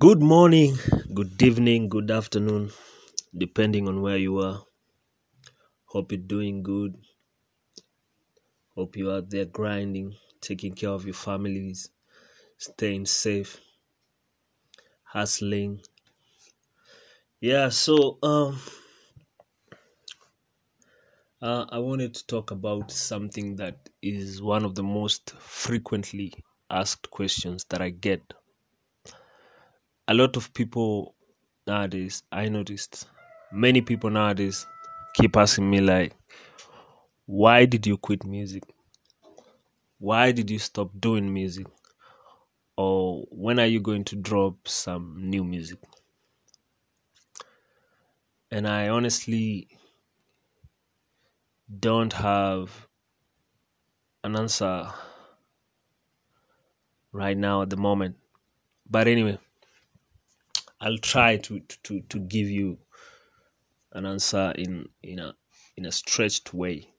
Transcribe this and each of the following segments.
Good morning, good evening, good afternoon, depending on where you are. Hope you're doing good. Hope you're out there grinding, taking care of your families, staying safe, hustling. Yeah, so um uh, I wanted to talk about something that is one of the most frequently asked questions that I get. A lot of people nowadays, I noticed, many people nowadays keep asking me like, why did you quit music? Why did you stop doing music? Or when are you going to drop some new music? And I honestly don't have an answer right now at the moment. But anyway, I'll try to, to, to give you an answer in, in a in a stretched way.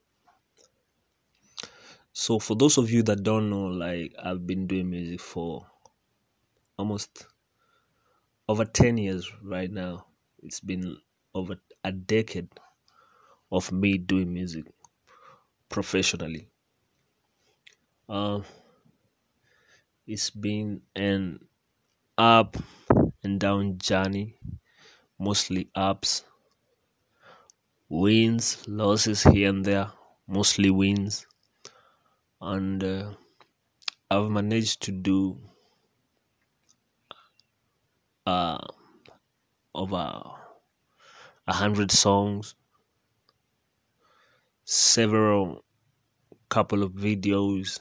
So for those of you that don't know, like I've been doing music for almost over 10 years right now. It's been over a decade of me doing music professionally. Uh, it's been an up and down journey, mostly ups, wins, losses here and there, mostly wins. And uh, I've managed to do uh, over a hundred songs, several couple of videos.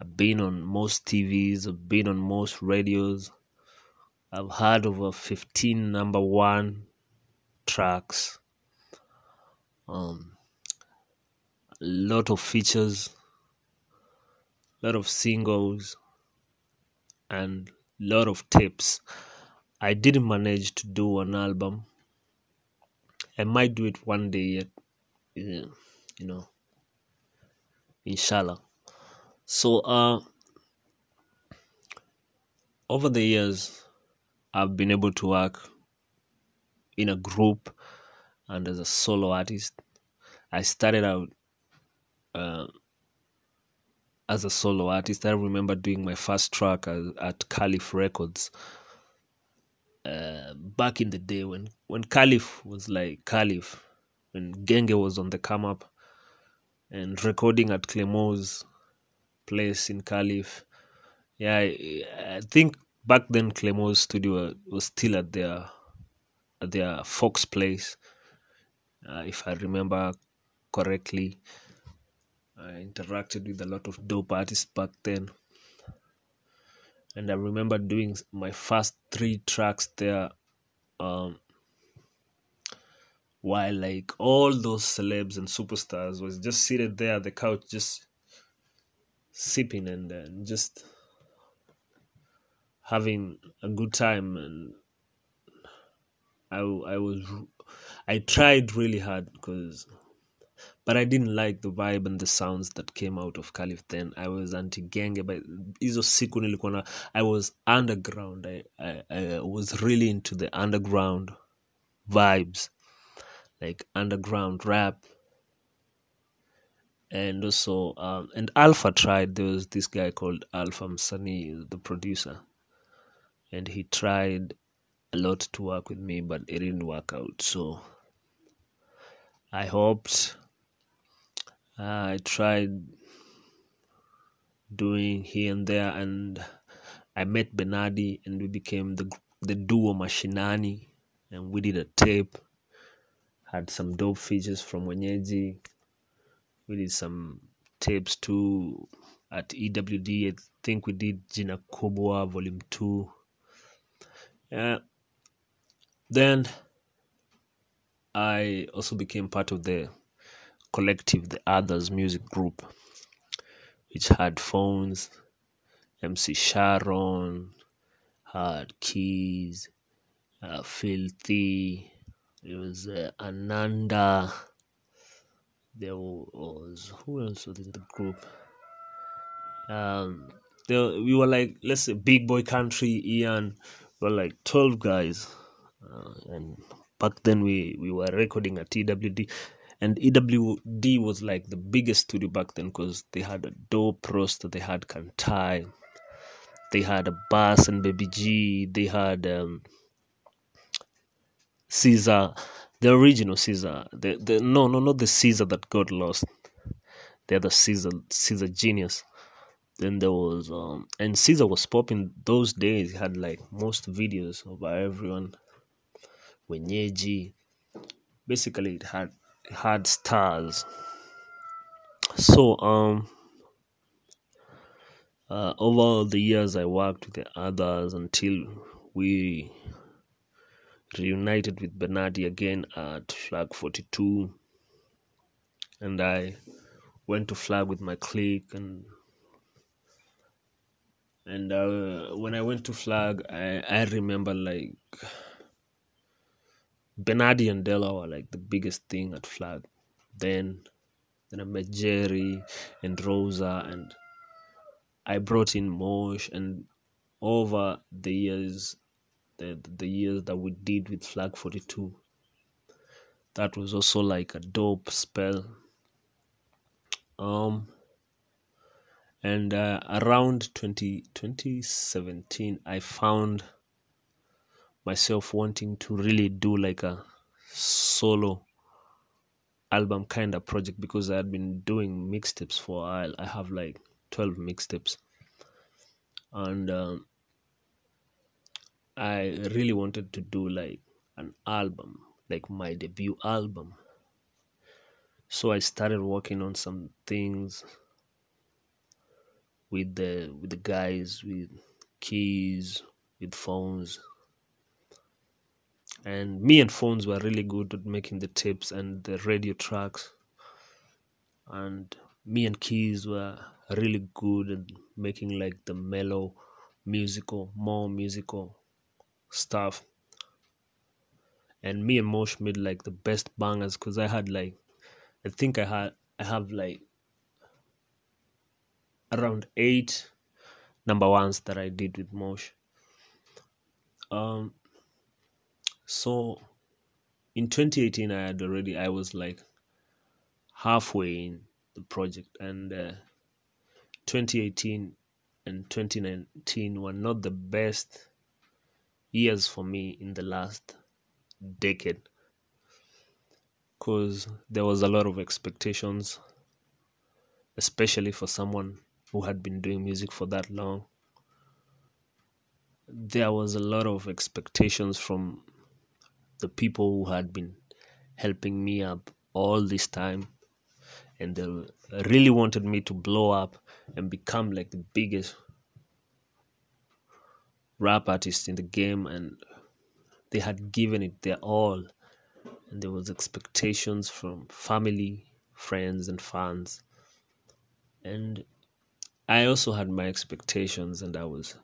I've been on most TVs, I've been on most radios. I've had over 15 number one tracks, um, a lot of features, a lot of singles, and a lot of tapes. I didn't manage to do an album. I might do it one day yet, yeah, you know, inshallah. So, uh, over the years, I've been able to work in a group and as a solo artist. I started out uh, as a solo artist. I remember doing my first track as, at Calif Records uh, back in the day when when Calif was like Calif, when Genge was on the come up, and recording at Clemo's place in Calif. Yeah, I, I think back then Clemo's studio was still at their at their Fox place, uh, if I remember correctly. I interacted with a lot of dope artists back then. And I remember doing my first three tracks there um, while like all those celebs and superstars was just seated there at the couch just sipping and uh, just having a good time and I, I was I tried really hard because but I didn't like the vibe and the sounds that came out of Calif then. I was anti genge but hizo siku I was underground. I, I, I was really into the underground vibes like underground rap and also um, and Alpha tried there was this guy called Alpha Msani the producer and he tried a lot to work with me but it didn't work out so I hoped I tried doing here and there, and I met Benadi, and we became the the duo Mashinani, and we did a tape. Had some dope features from Wenyeji. We did some tapes too at EWD. I think we did Jina Kubwa Volume Two. Yeah. Then I also became part of the collective, the Others music group, which had phones, MC Sharon, had Keys, uh, Filthy, it was uh, Ananda, there was, who else was in the group? Um, there, we were like, let's say, Big Boy Country, Ian, like 12 guys uh, and back then we we were recording at ewd and ewd was like the biggest studio back then because they had a dope roster they had kantai they had a bass and baby g they had um caesar the original caesar the, the no no not the caesar that got lost. They're the caesar caesar genius then there was um and caesar was popping. Those days he had like most videos of everyone. Wenyeji. Basically it had it had stars. So um uh, over the years i worked with the others until we reunited with bernardi again at flag 42 and i went to flag with my clique and and uh, when I went to flag, I, I remember like Bernardi and Della were like the biggest thing at flag. Then then I met Jerry and Rosa and I brought in Mosh and over the years the the years that we did with flag 42 that was also like a dope spell um and uh, around 20, 2017 i found myself wanting to really do like a solo album kind of project because i had been doing mixtapes for a while. I have like 12 mixtapes. And um, i really wanted to do like an album like my debut album. So i started working on some things with the with the guys with keys with phones. And me and phones were really good at making the tapes and the radio tracks. And me and keys were really good at making like the mellow musical more musical stuff. And me and mosh made like the best bangers because i had like i think i had i have like around eight number ones that I did with Mosh. Um, so in 2018, I had already, I was like halfway in the project, and uh, 2018 and 2019 were not the best years for me in the last decade because there was a lot of expectations especially for someone who had been doing music for that long. There was a lot of expectations from the people who had been helping me up all this time, and they really wanted me to blow up and become like the biggest rap artist in the game, and they had given it their all, and there was expectations from family, friends, and fans, and I also had my expectations and I was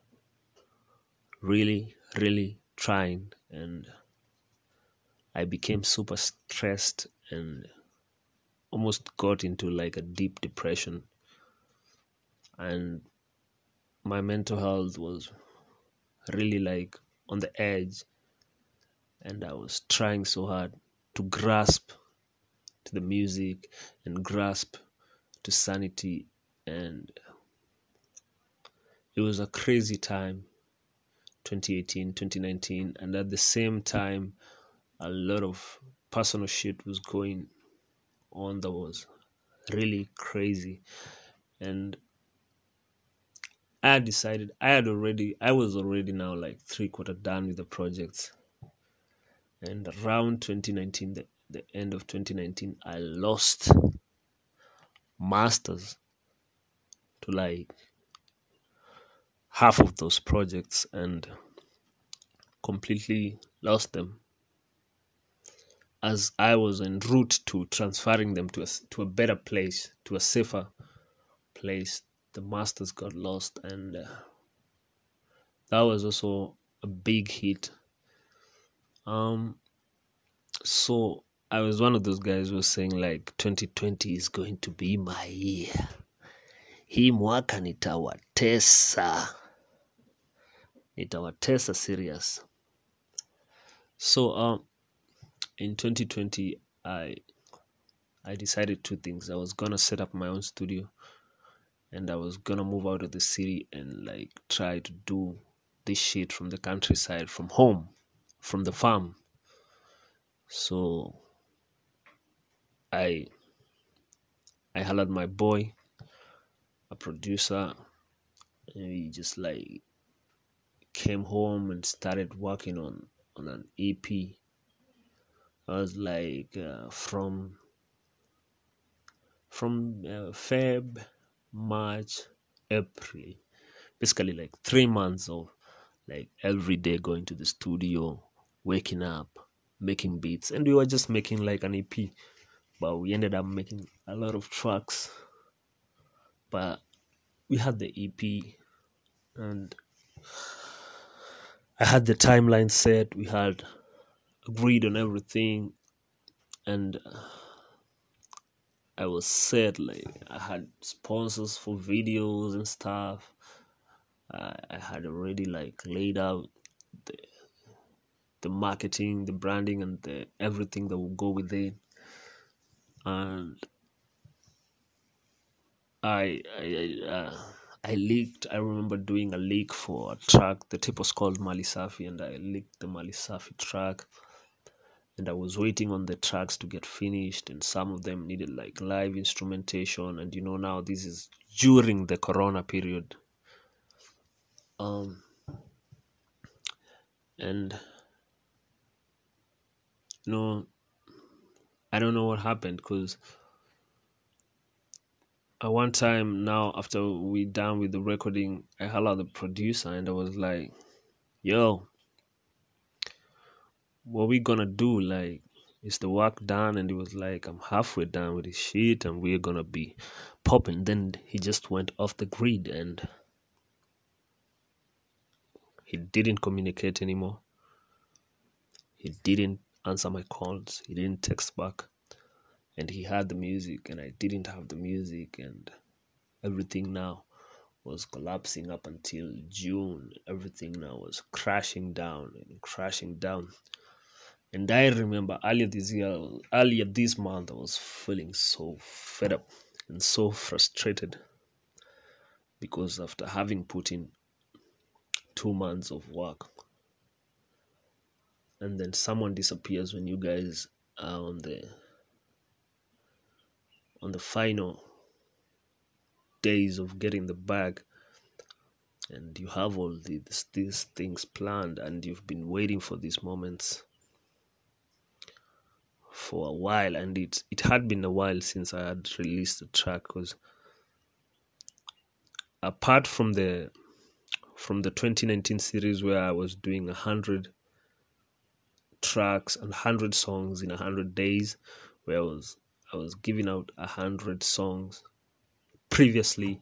really, really trying and I became super stressed and almost got into like a deep depression. And my mental health was really like on the edge and I was trying so hard to grasp to the music and grasp to sanity and it was a crazy time 2018 2019 and at the same time a lot of personal shit was going on that was really crazy. And i decided i had already i was already now like three quarter done with the projects. And around 2019 the, the end of 2019 i lost masters to like half of those projects and completely lost them as I was en route to transferring them to a, to a better place, to a safer place. The masters got lost, and uh, that was also a big hit. Um, so I was one of those guys who was saying like 2020 is going to be my year. Hii mwaka nitawatesa nitawatesa serious. So um, in 2020 i i decided two things. I was gonna set up my own studio and i was gonna move out of the city and like try to do this shit from the countryside from home from the farm. So i i hollered my boy a producer and he just like came home and started working on on an ep i was like uh, from from uh, feb march april basically like three months of like every day going to the studio waking up making beats. And we were just making like an ep but we ended up making a lot of tracks. But we had the ep and i had the timeline set we had agreed on everything and uh, i was set like i had sponsors for videos and stuff I, I had already like laid out the the marketing, the branding, and the everything that will go with it. And I I I, uh, I leaked. I remember doing a leak for a track. The tape was called Malisafi, and I leaked the Malisafi track. And I was waiting on the tracks to get finished, and some of them needed like live instrumentation. And you know now this is during the Corona period. Um, and you know i don't know what happened because at one time now after we done with the recording i hollered the producer and i was like yo what we gonna do? Like is the work done? And he was like i'm halfway done with his shit and we're gonna be popping. Then he just went off the grid and he didn't communicate anymore. He didn't answer my calls. He didn't text back and he had the music and i didn't have the music and everything now was collapsing up until june. Everything now was crashing down and crashing down. And i remember earlier this year earlier this month i was feeling so fed up and so frustrated because after having put in two months of work and then someone disappears when you guys are on the on the final days of getting the bag and you have all these these things planned and you've been waiting for these moments for a while and it it had been a while since I had released the track because apart from the from the 2019 series where I was doing a hundred tracks and hundred songs in a hundred days, where I was I was giving out a hundred songs previously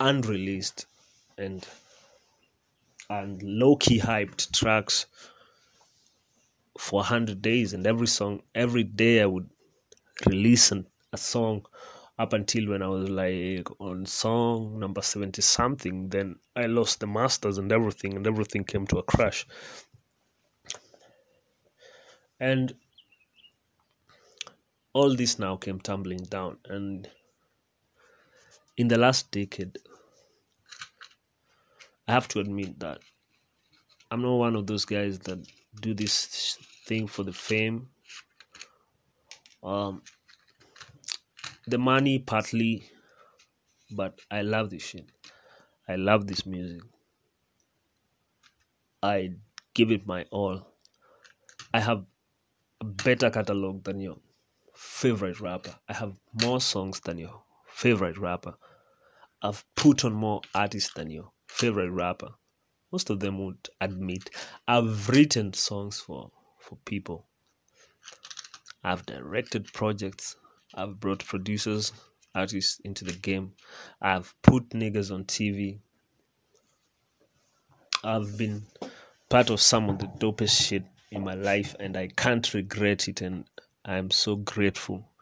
unreleased and and low key hyped tracks for 100 days. And every song every day i would release an, a song up until when i was like on song number 70 something. Then i lost the masters and everything and everything came to a crash. And all this now came tumbling down and in the last decade i have to admit that i'm not one of those guys that do this thing for the fame. Um the money partly but i love this shit. I love this music. I give it my all. I have a better catalog than your favorite rapper i have more songs than your favorite rapper i've put on more artists than your favorite rapper most of them would admit I've written songs for for people. I've directed projects. I've brought producers, artists into the game. I've put niggas on TV. I've been part of some of the dopest shit in my life and I can't regret it and I'm so grateful.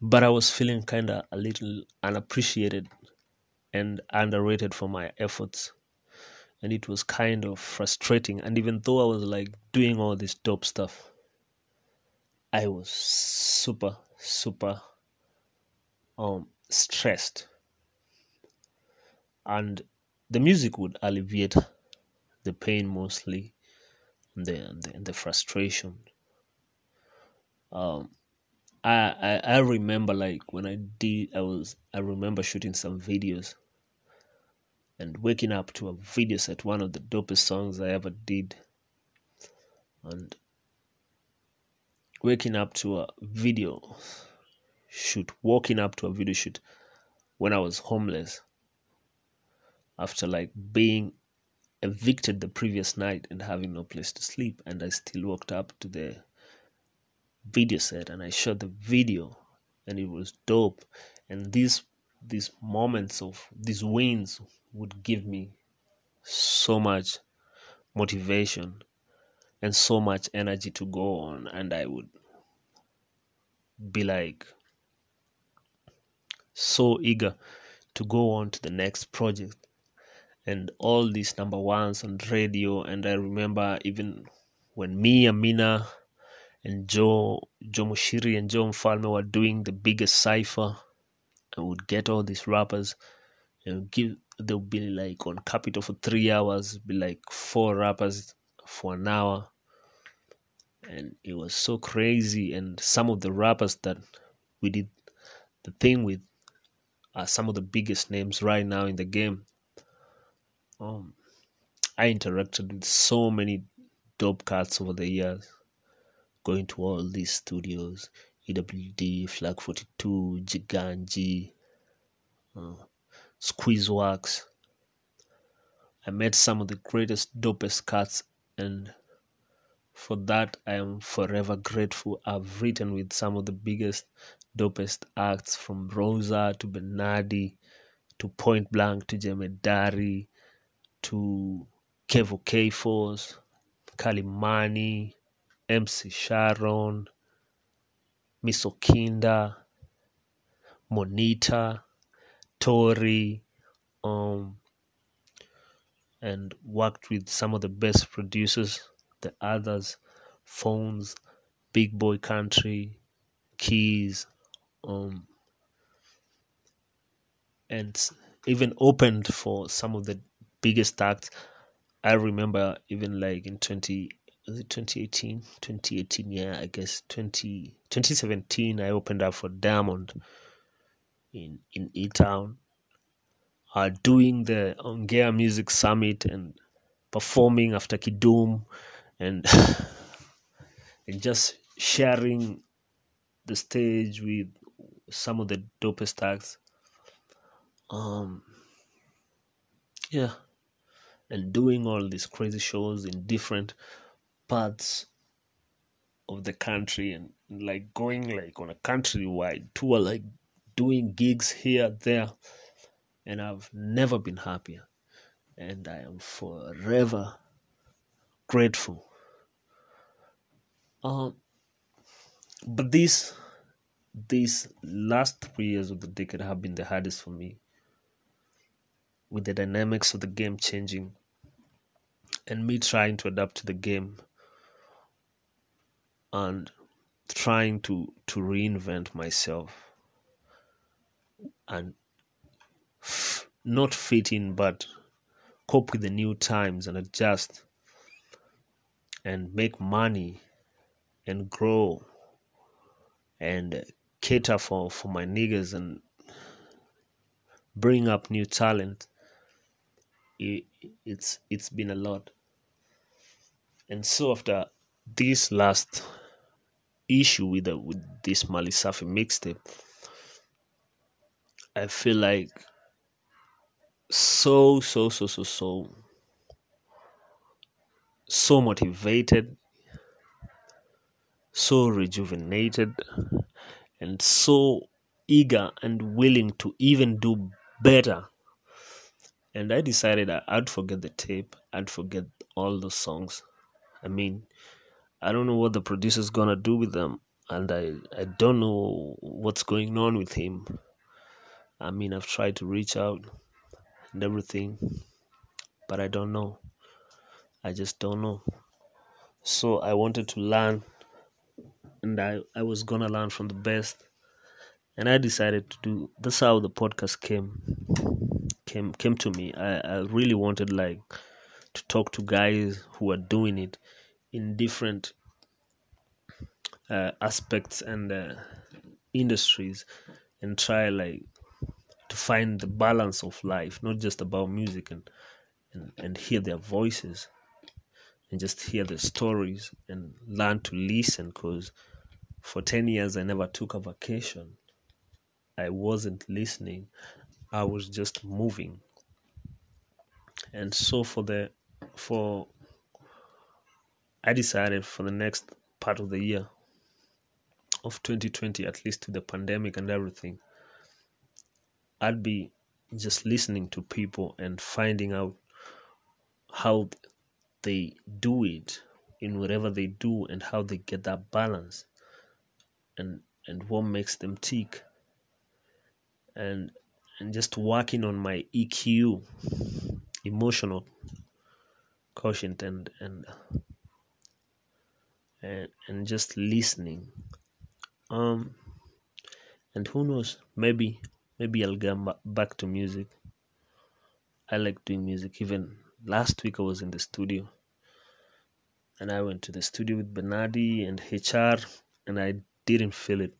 But I was feeling kind of a little unappreciated and underrated for my efforts and it was kind of frustrating. And even though I was like doing all this dope stuff, I was super, super um, stressed. And the music would alleviate the pain mostly and the, the, and the frustration. Um, I, I I remember like when I did I was I remember shooting some videos and waking up to a video set, one of the dopest songs I ever did. And waking up to a video shoot, walking up to a video shoot when I was homeless after like being evicted the previous night and having no place to sleep. And I still walked up to the video set and I shot the video and it was dope. And these these moments of these wins would give me so much motivation and so much energy to go on and i would be like so eager to go on to the next project and all these number ones on radio and i remember even when me amina and joe joe mushiri and joe mfalme were doing the biggest cipher i would get all these rappers and give they'll be like on Capital for three hours, be like four rappers for an hour. And it was so crazy. And some of the rappers that we did the thing with are some of the biggest names right now in the game. Um, I interacted with so many dope cats over the years, going to all these studios, EWD, Flag 42, Giganji, uh, Squeezeworks. I met some of the greatest, dopest cats, and for that I am forever grateful. I've written with some of the biggest, dopest acts from Rosa to Bernardi to Point Blank to Jemedari to Kevo K Force, Kalimani, MC Sharon, Miss Misokinda, Monita, Tori, um, and worked with some of the best producers, the others, Phones, Big Boy Country, Keys, um, and even opened for some of the biggest acts. I remember even like in 20, was it 2018? 2018, yeah, I guess 20, 2017, I opened up for Diamond in, in E-Town. Uh, doing the Ongea Music Summit and performing after Kidum and and just sharing the stage with some of the dopest acts. Um, yeah, and doing all these crazy shows in different parts of the country and, and like going like on a countrywide tour, like doing gigs here there, and I've never been happier, and I am forever grateful. Um, but these these last three years of the decade have been the hardest for me. With the dynamics of the game changing and me trying to adapt to the game and trying to to reinvent myself and f- not fit in but cope with the new times and adjust and make money and grow and cater for, for my niggas and bring up new talent it, it's it's been a lot. And so after this last issue with the, with this Mali Safi mixtape I feel like so so so so so so motivated so rejuvenated and so eager and willing to even do better. And I decided I'd forget the tape, I'd forget all the songs. I mean, I don't know what the producer's gonna do with them, and I, I don't know what's going on with him. I mean, I've tried to reach out and everything, but I don't know. I just don't know. So I wanted to learn, and I, I was gonna learn from the best. And I decided to do. That's how the podcast came came came to me. I, I really wanted like to talk to guys who are doing it in different uh, aspects and uh, industries, and try like to find the balance of life, not just about music and and, and hear their voices and just hear the stories and learn to listen because for 10 years I never took a vacation. I wasn't listening. I was just moving. And so for the for I decided for the next part of the year of 2020 at least to the pandemic and everything I'd be just listening to people and finding out how they do it in whatever they do and how they get that balance and and what makes them tick. And and just working on my EQ emotional quotient and and and, and just listening um and who knows maybe maybe I'll get back to music I like doing music even last week I was in the studio and I went to the studio with Bernardi and HR and I didn't feel it.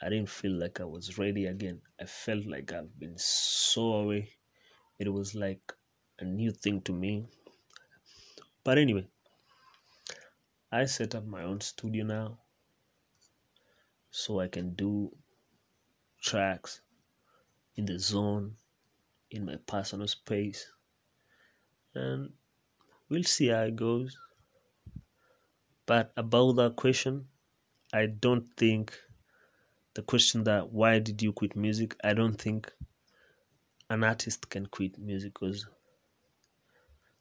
I didn't feel like I was ready again. I felt like I've been so away. It was like a new thing to me. But anyway, I set up my own studio now so I can do tracks in the zone in my personal space and we'll see how it goes. But about that question, I don't think the question that why did you quit music? I don't think an artist can quit music because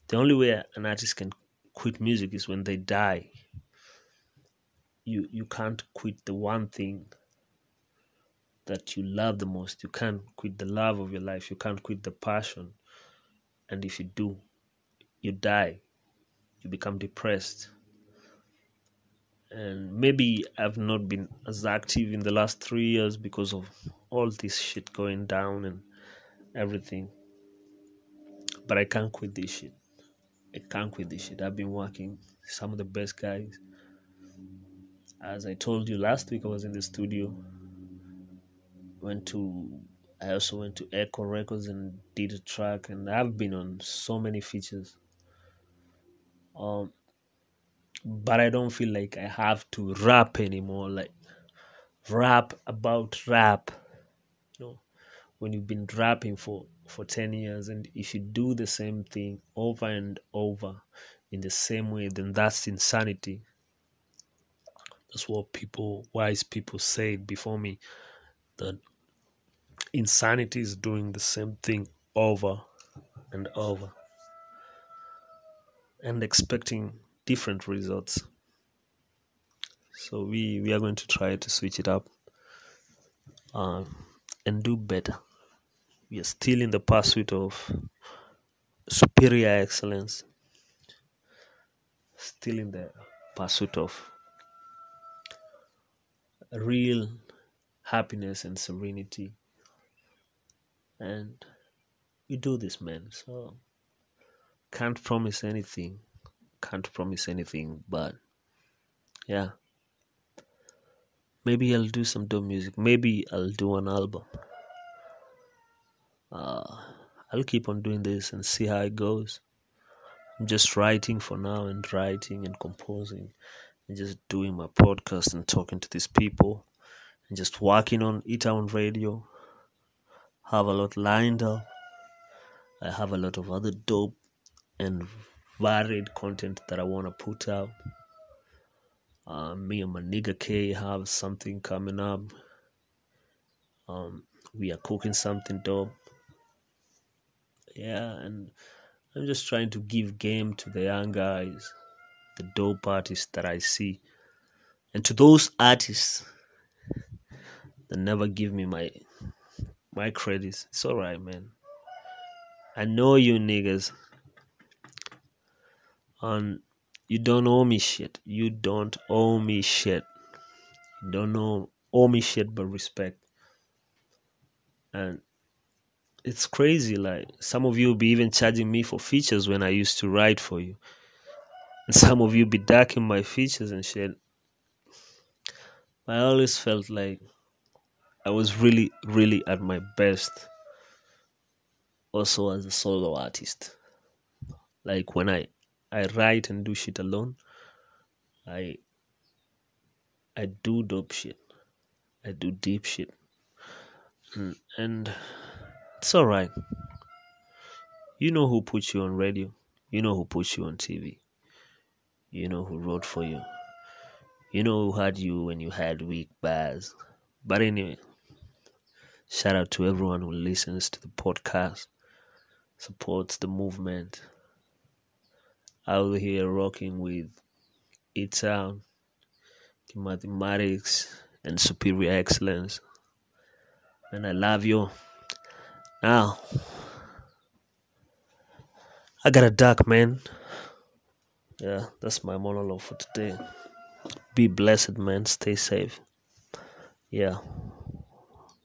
the only way an artist can quit music is when they die. You you can't quit the one thing that you love the most. You can't quit the love of your life. You can't quit the passion. And if you do, you die, you become depressed. And maybe I've not been as active in the last three years because of all this shit going down and everything. But I can't quit this shit. I can't quit this shit. I've been working some of the best guys. As I told you last week, I was in the studio. Went to I also went to Echo Records and did a track, and I've been on so many features. Um, but I don't feel like I have to rap anymore. Like rap about rap, you know, when you've been rapping for for ten years, and if you do the same thing over and over in the same way, then that's insanity. That's what people, wise people, said before me. That insanity is doing the same thing over and over and expecting different results. So we we are going to try to switch it up uh, and do better. We are still in the pursuit of superior excellence. Still in the pursuit of real happiness and serenity. And we do this, man. So can't promise anything can't promise anything but yeah maybe i'll do some dope music maybe i'll do an album uh, i'll keep on doing this and see how it goes i'm just writing for now and writing and composing and just doing my podcast and talking to these people and just working on it on radio have a lot lined up i have a lot of other dope and varied content that I want to put out. Uh, me and my nigga K have something coming up. Um, we are cooking something dope. Yeah, and I'm just trying to give game to the young guys, the dope artists that I see, and to those artists that never give me my my credits. It's alright, man. I know you niggas And you don't owe me shit. You don't owe me shit. You don't know owe me shit but respect. And it's crazy. Like some of you will be even charging me for features when I used to write for you. And some of you be darking my features and shit. I always felt like I was really, really at my best also as a solo artist. Like when I I write and do shit alone, I I do dope shit. I do deep shit. And, and it's alright. You know who put you on radio. You know who put you on TV. You know who wrote for you. You know who had you when you had weak bars. But anyway, shout out to everyone who listens to the podcast, supports the movement. Out here rocking with E-Town, mathematics, and superior excellence. And I love you. Now, I got a duck, man. Yeah, that's my monologue for today. Be blessed, man. Stay safe. Yeah.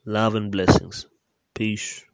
Love and blessings. Peace.